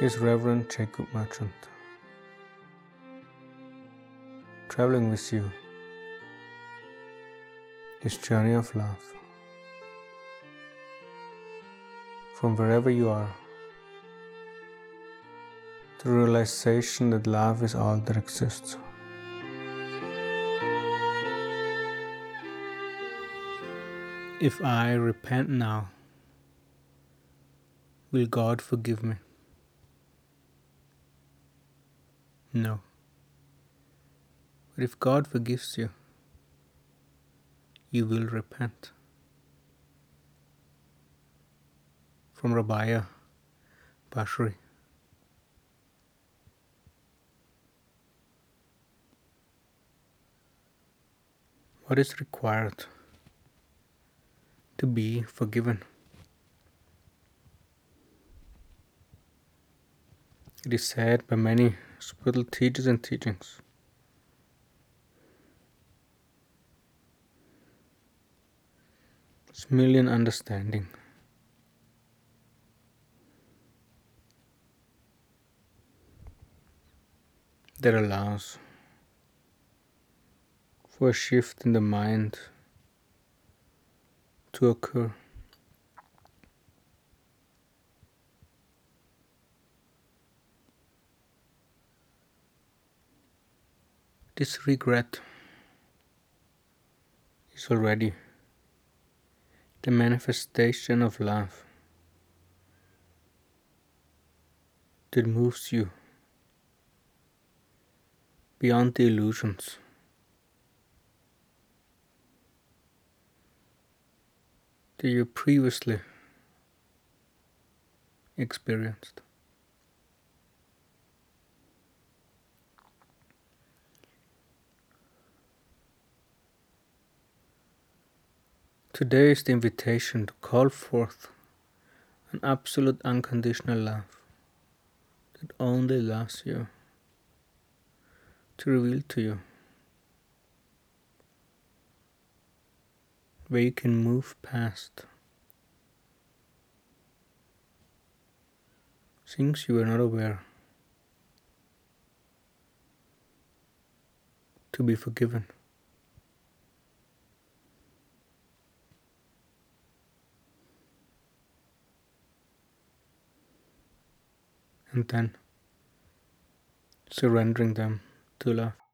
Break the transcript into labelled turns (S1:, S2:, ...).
S1: is Reverend Jacob Merchant. Traveling with you, this journey of love. From wherever you are, the realization that love is all that exists. If I repent now, will God forgive me? No. But if God forgives you, you will repent. From Rabia Basri. What is required to be forgiven? It is said by many spiritual teachers and teachings. It's million understanding. That allows for a shift in the mind to occur. This regret is already the manifestation of love that moves you beyond the illusions. that you previously experienced. Today is the invitation to call forth an absolute unconditional love that only loves you, to reveal to you where you can move past things you were not aware to be forgiven. And then surrendering them to love.